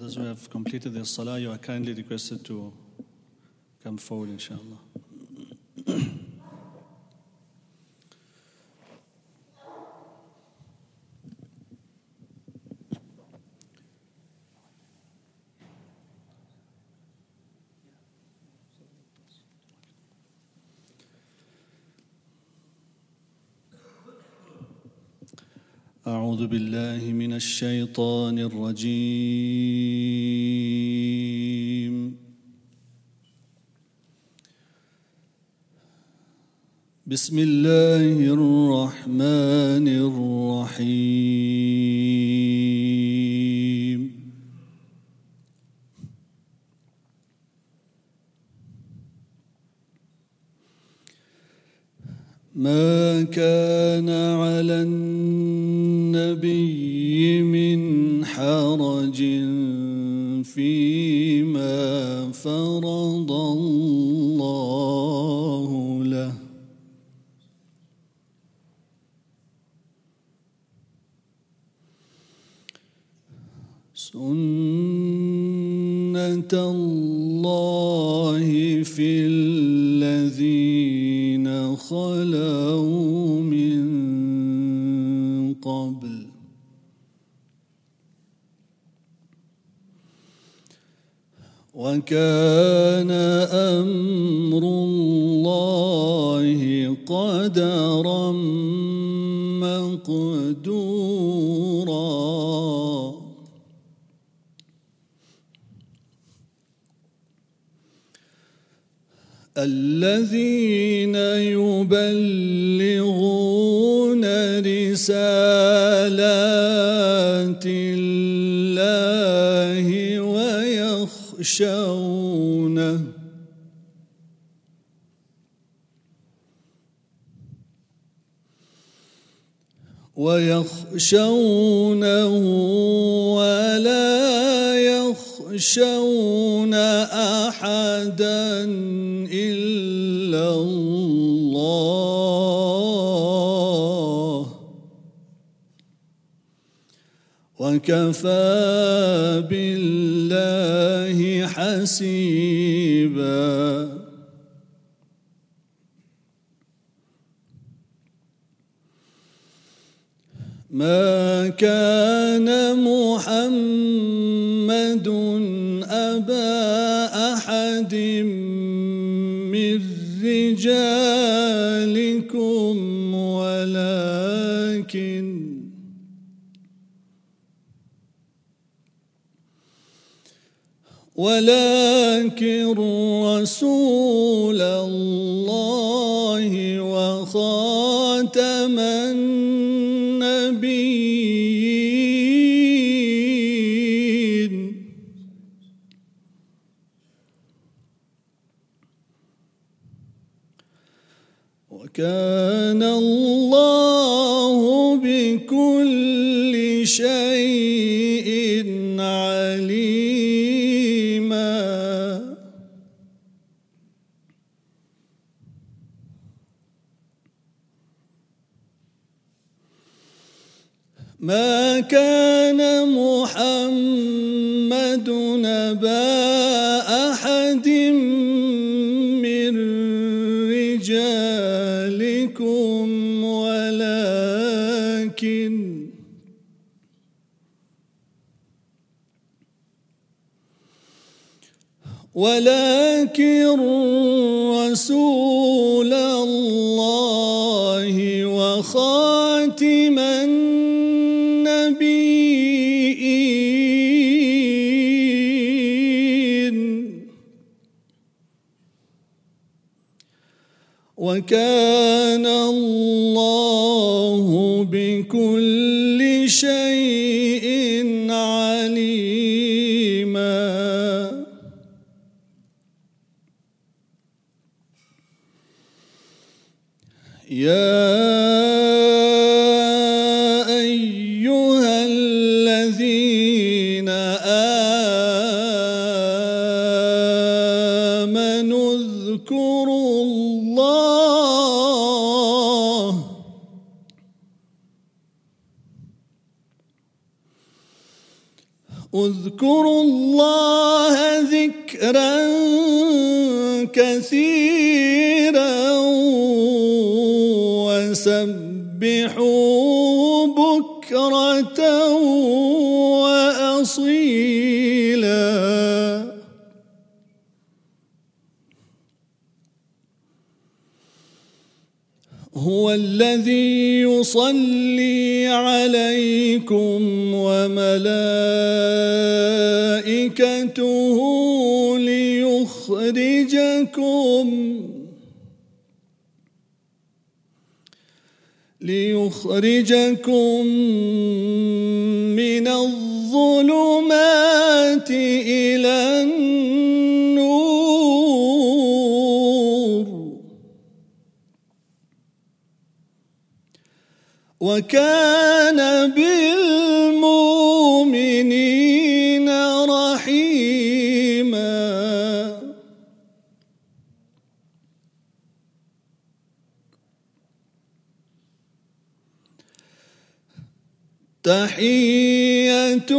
Brothers who have completed their salah, you are kindly requested to come forward, inshallah. أعوذ بالله من الشيطان الرجيم بسم الله الرحمن الرحيم. ما كان على النبي من حرج فيما فرض الله خلوا من قبل. وكان أمر الله قدرا مقدورا. الذين يبلغون رسالات الله ويخشونه. ويخشونه ولا يخشون احدا إلا الله. وكفى بالله حسيبا. ما كان محمد أبا أحد من رجالكم ولكن ولكن رسول الله وخاتم وكان الله بكل شيء عليما. ما كان محمد نبا ولكن ولكن رسول الله وخاتم النبيين وكان يا أيها الذين آمنوا اذكروا الله. اذكروا الله ذكرا كثيرا. وسبحوا بكرة وأصيلا هو الذي يصلي عليكم وملائكته ليخرجكم ليخرجكم من الظلمات إلى النور. وكان بالمؤمنين تحيتهم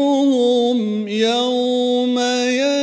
يوم يلقونه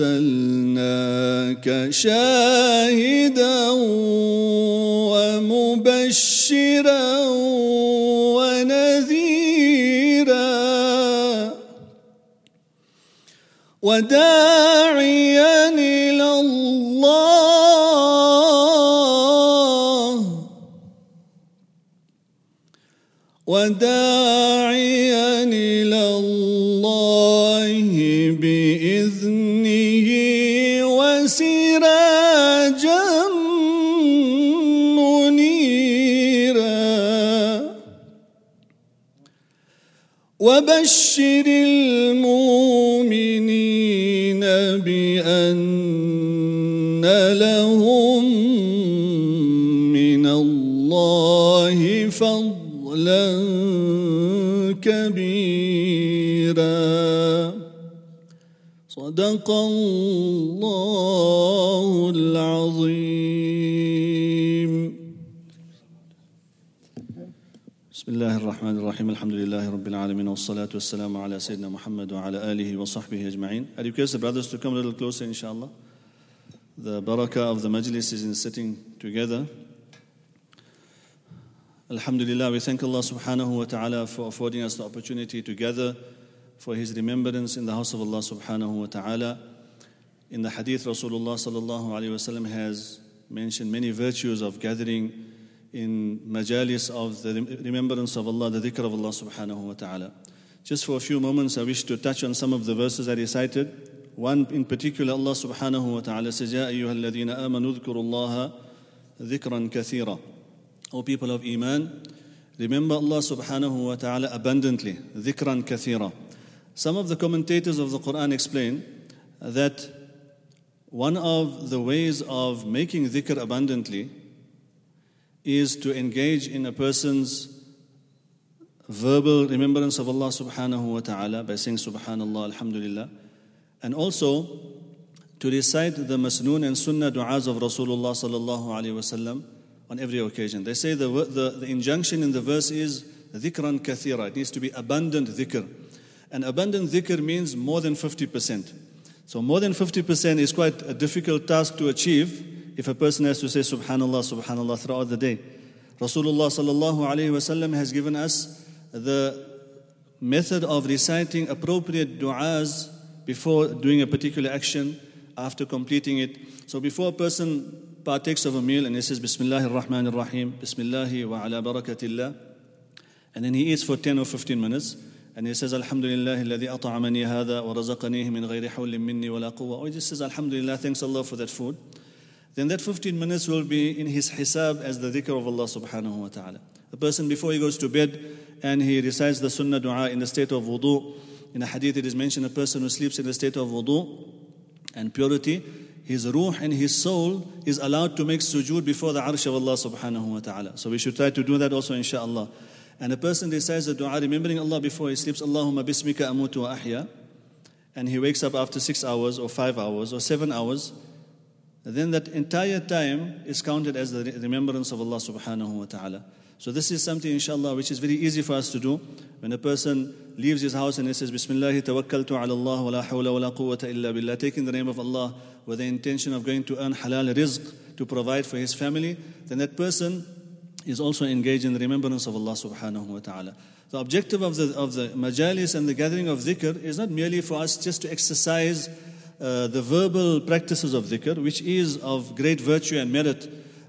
أرسلناك شاهدا ومبشرا ونذيرا وداعيا إلى الله. وداعيا وبشر المؤمنين بأن لهم من الله فضلا كبيرا. صدق الله العظيم. بسم الله الرحمن الرحيم الحمد لله رب العالمين والصلاة والسلام على سيدنا محمد وعلى آله وصحبه أجمعين I request the brothers to come a little closer inshallah The barakah of the majlis is in sitting together Alhamdulillah, we thank Allah subhanahu wa ta'ala for affording us the opportunity to gather for His remembrance in the house of Allah subhanahu wa ta'ala. In the hadith, Rasulullah sallallahu alayhi wasallam has mentioned many virtues of gathering in majalis of the rem- remembrance of Allah, the dhikr of Allah subhanahu wa ta'ala. Just for a few moments, I wish to touch on some of the verses I recited. One in particular, Allah subhanahu wa ta'ala says, يَا أَيُّهَا الَّذِينَ آمَنُوا اذْكُرُوا اللَّهَ ذِكْرًا كَثِيرًا O people of Iman, remember Allah subhanahu wa ta'ala abundantly, dhikran kathira. Some of the commentators of the Quran explain that one of the ways of making dhikr abundantly is to engage in a person's verbal remembrance of Allah subhanahu wa ta'ala by saying subhanallah, alhamdulillah, and also to recite the masnoon and sunnah du'as of Rasulullah sallallahu alayhi wasallam on every occasion. They say the, the, the injunction in the verse is dhikran kathira. It needs to be abundant dhikr. And abundant dhikr means more than 50%. So more than 50% is quite a difficult task to achieve if a person has to say subhanallah, subhanallah throughout the day. Rasulullah sallallahu alaihi wasallam has given us the method of reciting appropriate du'as before doing a particular action, after completing it. So before a person partakes of a meal and he says Bismillah ar-Rahman ar-Rahim, Bismillah wa ala barakatillah, and then he eats for 10 or 15 minutes, and he says Alhamdulillah alladhi at'amani hadha wa razaqanihi min ghayri hawlin minni wa quwwa, or he just says Alhamdulillah, thanks Allah for that food. Then that 15 minutes will be in his hisab as the dhikr of Allah subhanahu wa ta'ala. The person before he goes to bed and he recites the sunnah dua in the state of wudu. In a hadith it is mentioned a person who sleeps in the state of wudu and purity, his ruh and his soul is allowed to make sujood before the arsh of Allah subhanahu wa ta'ala. So we should try to do that also inshaAllah. And a person recites the dua remembering Allah before he sleeps, Allahumma bismika amutu wa ahya. And he wakes up after six hours or five hours or seven hours then that entire time is counted as the remembrance of Allah subhanahu wa ta'ala. So this is something inshallah which is very easy for us to do. When a person leaves his house and he says, Bismillah tawakkaltu ala Allah wa la hawla wa la quwwata illa billah, taking the name of Allah with the intention of going to earn halal rizq to provide for his family, then that person is also engaged in the remembrance of Allah subhanahu wa ta'ala. The objective of the, of the majalis and the gathering of dhikr is not merely for us just to exercise uh, the verbal practices of dhikr, which is of great virtue and merit.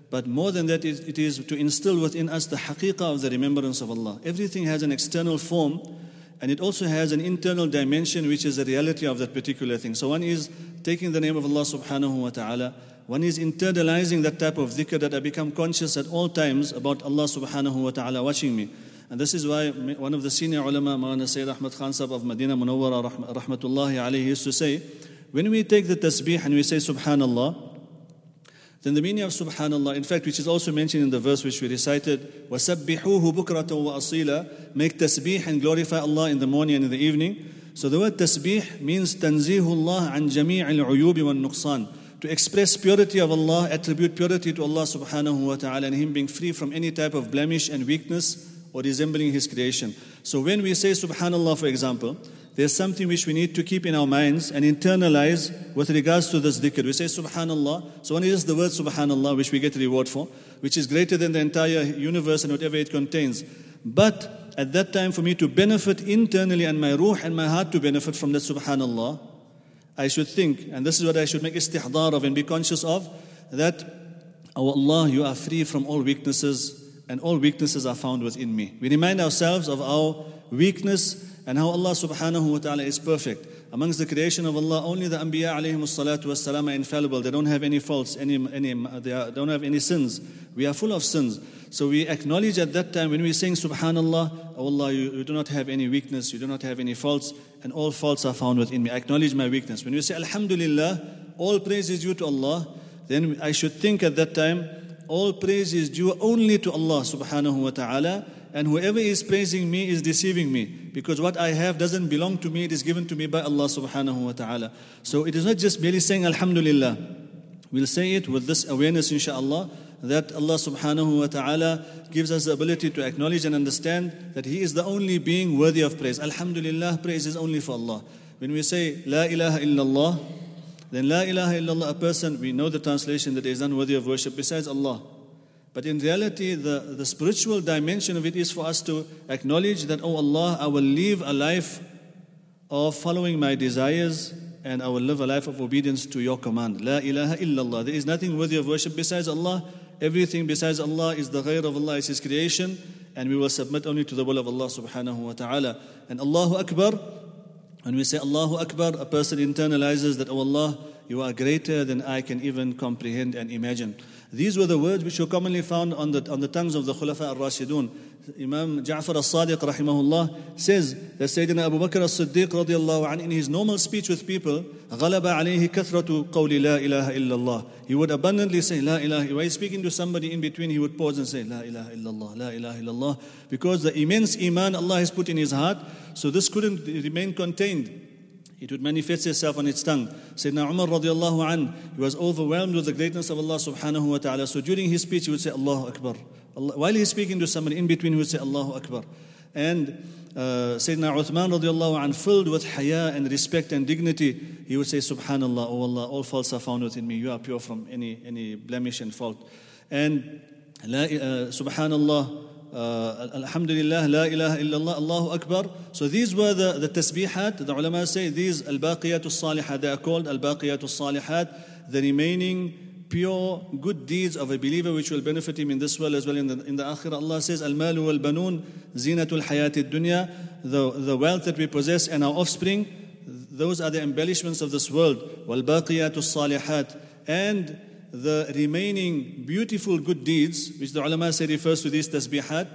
But more than that, it is to instill within us the haqiqah of the remembrance of Allah. Everything has an external form, and it also has an internal dimension, which is the reality of that particular thing. So one is taking the name of Allah subhanahu wa ta'ala, one is internalizing that type of dhikr that I become conscious at all times about Allah subhanahu wa ta'ala watching me. And this is why one of the senior ulama, Maulana Sayyid Ahmad Khan of Medina Munawwara, rahmatullahi alayhi, used to say, when we take the tasbih and we say subhanallah, then the meaning of subhanallah, in fact, which is also mentioned in the verse which we recited, وَسَبِّحُوهُ بُكْرَةً وَأَصِيلًا Make tasbih and glorify Allah in the morning and in the evening. So the word tasbih means tanzihullah an jami' al-uyub wa nuqsan to express purity of Allah, attribute purity to Allah subhanahu wa ta'ala, and Him being free from any type of blemish and weakness or resembling His creation. So when we say subhanallah, for example, there's something which we need to keep in our minds and internalize with regards to this dhikr. We say subhanallah. So one is the word subhanallah, which we get reward for, which is greater than the entire universe and whatever it contains. But at that time, for me to benefit internally and my ruh and my heart to benefit from that subhanallah, I should think, and this is what I should make istihdar of and be conscious of, that, oh Allah, you are free from all weaknesses, and all weaknesses are found within me. We remind ourselves of our weakness and how Allah subhanahu wa ta'ala is perfect. Amongst the creation of Allah, only the Anbiya alayhim salatu wasalam are infallible. They don't have any faults, any, any, they are, don't have any sins. We are full of sins. So we acknowledge at that time when we're saying Subhanallah, oh Allah, you, you do not have any weakness, you do not have any faults, and all faults are found within me. I acknowledge my weakness. When we say Alhamdulillah, all praise is due to Allah, then I should think at that time, all praise is due only to Allah subhanahu wa ta'ala and whoever is praising me is deceiving me because what I have doesn't belong to me, it is given to me by Allah subhanahu wa ta'ala. So it is not just merely saying Alhamdulillah. We'll say it with this awareness, inshaAllah, that Allah subhanahu wa ta'ala gives us the ability to acknowledge and understand that He is the only being worthy of praise. Alhamdulillah, praise is only for Allah. When we say La ilaha illallah, then La ilaha illallah, a person, we know the translation that is unworthy of worship besides Allah. But in reality, the, the spiritual dimension of it is for us to acknowledge that, oh Allah, I will live a life of following my desires and I will live a life of obedience to your command. La ilaha illallah. There is nothing worthy of worship besides Allah. Everything besides Allah is the ghayr of Allah, is His creation, and we will submit only to the will of Allah subhanahu wa ta'ala. And Allahu Akbar, when we say Allahu Akbar, a person internalizes that, oh Allah, you are greater than I can even comprehend and imagine. These were the words which were commonly found on the, on the tongues of the Khulafa al-Rashidun. Imam Ja'far al-Sadiq rahimahullah says that Sayyidina Abu Bakr al-Siddiq radiallahu anh, in his normal speech with people, غَلَبَ عَلَيْهِ كَثْرَةُ قَوْلِ لَا إِلَهَ إِلَّا اللَّهِ He would abundantly say, La ilaha. While speaking to somebody in between, he would pause and say, La ilaha illallah, La ilaha illallah. Because the immense iman Allah has put in his heart, so this couldn't remain contained. It would manifest itself on its tongue. Sayyidina Umar radiallahu an, he was overwhelmed with the greatness of Allah subhanahu wa ta'ala. So during his speech, he would say, Allahu Akbar. Allah, while he's speaking to somebody in between, he would say, Allahu Akbar. And uh, Sayyidina Uthman radiallahu an, filled with haya and respect and dignity, he would say, Subhanallah, oh Allah, all faults are found within me. You are pure from any, any blemish and fault. And uh, Subhanallah, uh, Alhamdulillah, La ilaha illallah, Allahu Akbar. So these were the, the tasbihat. The ulama say these al-baqiyatul salihat. They are called al-baqiyatul salihat. The remaining pure good deeds of a believer which will benefit him in this world as well in the, in the akhirah. Allah says, Al-malu wal-banun zinatul hayatid dunya. The, the wealth that we possess and our offspring, those are the embellishments of this world. Wal-baqiyatul salihat. And the remaining beautiful good deeds, which the ulama say refers to these tasbihat,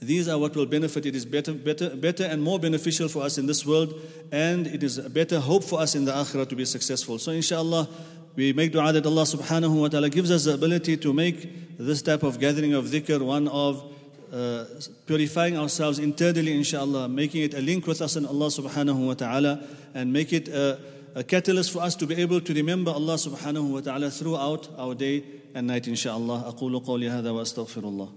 these are what will benefit. It is better, better, better and more beneficial for us in this world, and it is a better hope for us in the akhirah to be successful. So, inshallah, we make dua that Allah subhanahu wa ta'ala gives us the ability to make this type of gathering of dhikr one of uh, purifying ourselves internally, inshallah, making it a link with us and Allah subhanahu wa ta'ala, and make it a, a catalyst for us to be able to remember Allah subhanahu wa ta'ala throughout our day and night, inshallah. أقول قولي هذا وأستغفر الله.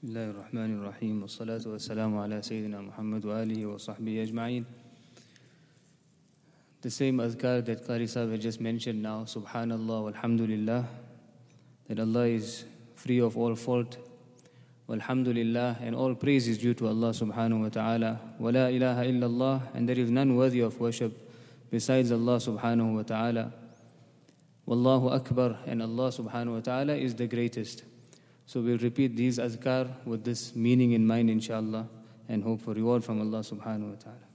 بسم الله الرحمن الرحيم والصلاة والسلام على سيدنا محمد وآله وصحبه أجمعين the same azkar that Qari Sahib just mentioned now, Subhanallah, Alhamdulillah, that Allah is free of all fault, Alhamdulillah, and all praise is due to Allah subhanahu wa ta'ala, wa la ilaha illallah, and there is none worthy of worship besides Allah subhanahu wa ta'ala. Wallahu Akbar, and Allah subhanahu wa ta'ala is the greatest. So we'll repeat these azkar with this meaning in mind, inshallah, and hope for reward from Allah subhanahu wa ta'ala.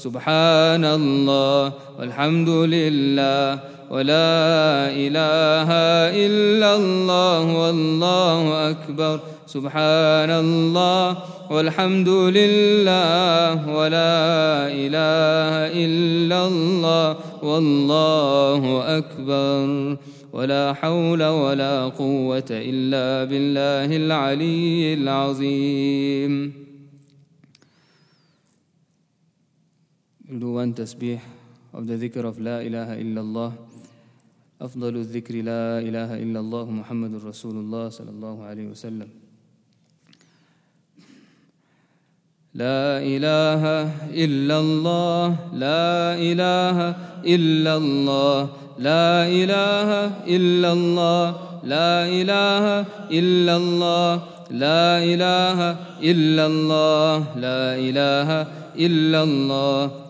سبحان الله والحمد لله ولا إله إلا الله والله أكبر سبحان الله والحمد لله ولا إله إلا الله والله أكبر ولا حول ولا قوة إلا بالله العلي العظيم do one tasbih of the dhikr of La ilaha illallah. أفضل الذكر لا إله إلا الله محمد رسول الله صلى الله عليه وسلم لا إله إلا الله لا إله إلا الله لا إله إلا الله لا إله إلا الله لا إله إلا الله لا إله إلا الله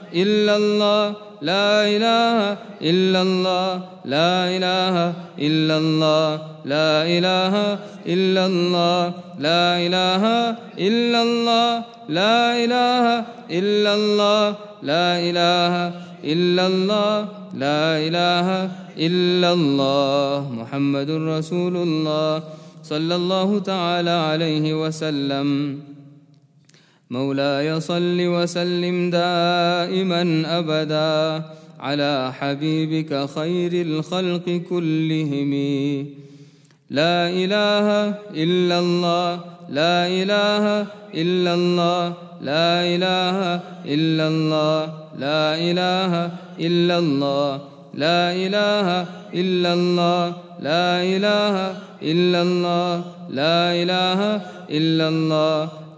إلا الله لا إله إلا الله لا إله إلا الله لا إله إلا الله لا إله إلا الله لا إله إلا الله لا إله إلا الله لا إله إلا الله محمد رسول الله صلى الله تعالى عليه وسلم. مولاي صل وسلم دائما أبدا على حبيبك خير الخلق كلهم. لا إله إلا الله لا إله إلا الله لا إله إلا الله لا إله إلا الله لا إله إلا الله لا إله إلا الله لا إله إلا الله.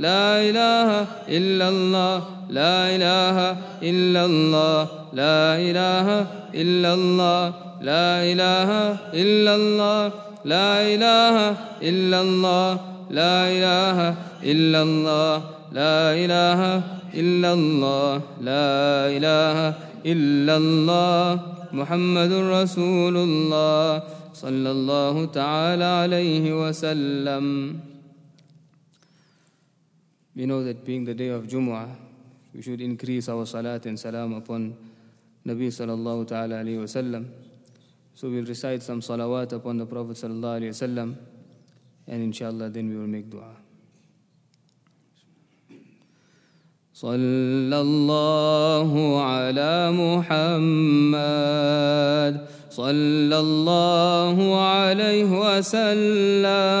لا إله إلا الله لا إله إلا الله لا إله إلا الله لا إله إلا الله لا إله إلا الله لا إله إلا الله لا إله إلا الله لا إله إلا الله. محمد رسول الله صلى الله تعالى عليه وسلم. We know that being the day of Jumu'ah, we should increase our salat and salam upon Nabi sallallahu ta'ala alayhi wasallam. So we'll recite some salawat upon the Prophet sallallahu alayhi wasallam and inshallah then we will make dua. صلى الله على محمد صلى الله عليه وسلم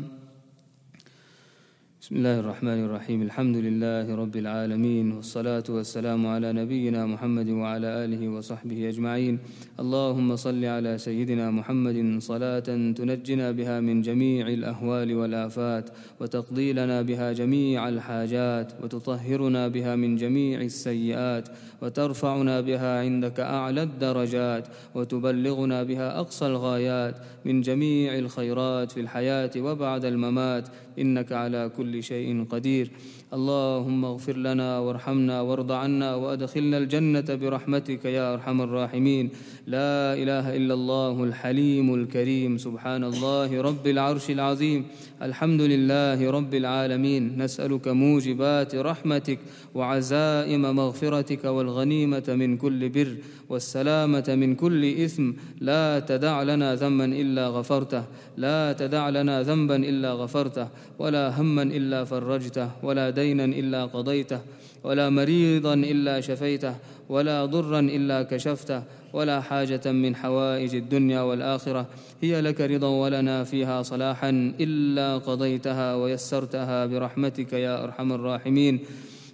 بسم الله الرحمن الرحيم الحمد لله رب العالمين والصلاة والسلام على نبينا محمد وعلى آله وصحبه أجمعين اللهم صل على سيدنا محمد صلاة تنجنا بها من جميع الأهوال والآفات وتقضي لنا بها جميع الحاجات وتطهرنا بها من جميع السيئات وترفعنا بها عندك أعلى الدرجات وتبلغنا بها أقصى الغايات من جميع الخيرات في الحياة وبعد الممات إنك على كل شيء قدير. اللهم اغفر لنا وارحمنا وارض عنا وادخلنا الجنة برحمتك يا أرحم الراحمين. لا إله إلا الله الحليم الكريم. سبحان الله رب العرش العظيم. الحمد لله رب العالمين. نسألك موجبات رحمتك وعزائم مغفرتك والغنيمة من كل بر والسلامة من كل إثم. لا تدع لنا ذنبا إلا غفرته. لا تدع لنا ذنبا إلا غفرته. ولا هما إلا فرجته. ولا دينا إلا قضيته ولا مريضا إلا شفيته ولا ضرا إلا كشفته ولا حاجة من حوائج الدنيا والآخرة. هي لك رضا ولنا فيها صلاحا إلا قضيتها ويسرتها برحمتك يا أرحم الراحمين.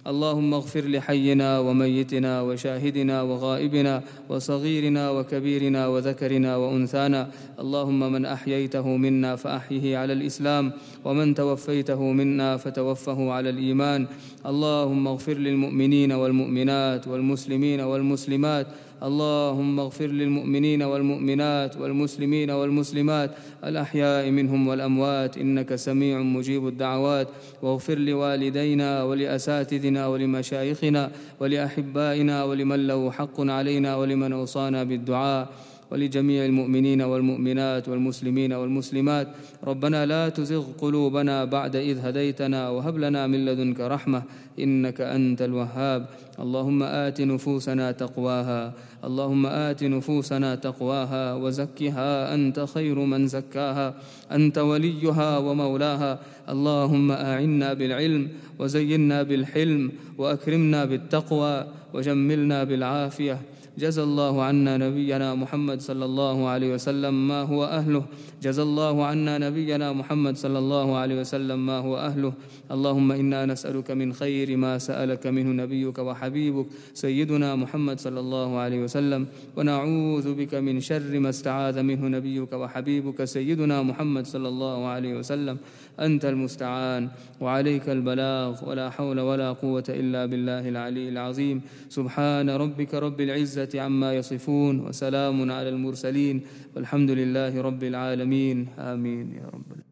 اللهم اغفر لحينا وميتنا وشاهدنا وغائبنا وصغيرنا وكبيرنا وذكرنا وأنثانا اللهم من أحييته منا فأحيه على الإسلام ومن توفيته منا فتوفه على الإيمان اللهم اغفر للمؤمنين والمؤمنات والمسلمين والمسلمات اللهم اغفر للمؤمنين والمؤمنات والمسلمين والمسلمات الأحياء منهم والأموات إنك سميع مجيب الدعوات واغفر لوالدينا ولأساتذنا ولمشايخنا ولأحبائنا ولمن له حق علينا ولمن أوصانا بالدعاء ولجميع المؤمنين والمؤمنات والمسلمين والمسلمات. ربنا لا تزغ قلوبنا بعد إذ هديتنا وهب لنا من لدنك رحمة إنك أنت الوهاب. اللهم آت نفوسنا تقواها اللهم آت نفوسنا تقواها وزكها أنت خير من زكاها أنت وليها ومولاها. اللهم أعنا بالعلم وزينا بالحلم وأكرمنا بالتقوى وجملنا بالعافية. جزى الله عنا نبينا محمد صلى الله عليه وسلم ما هو أهله. جزى الله عنا نبينا محمد صلى الله عليه وسلم ما هو أهله. اللهم إنا نسألك من خير ما سألك منه نبيك وحبيبك سيدنا محمد صلى الله عليه وسلم. ونعوذ بك من شر ما استعاذ منه نبيك وحبيبك سيدنا محمد صلى الله عليه وسلم. أنت المستعان. وعليك البلاغ. ولا حول ولا قوة إلا بالله العلي العظيم. سبحان ربك رب العزة عما يصفون. وسلام على المرسلين. والحمد لله رب العالمين. آمين يا رب العالمين.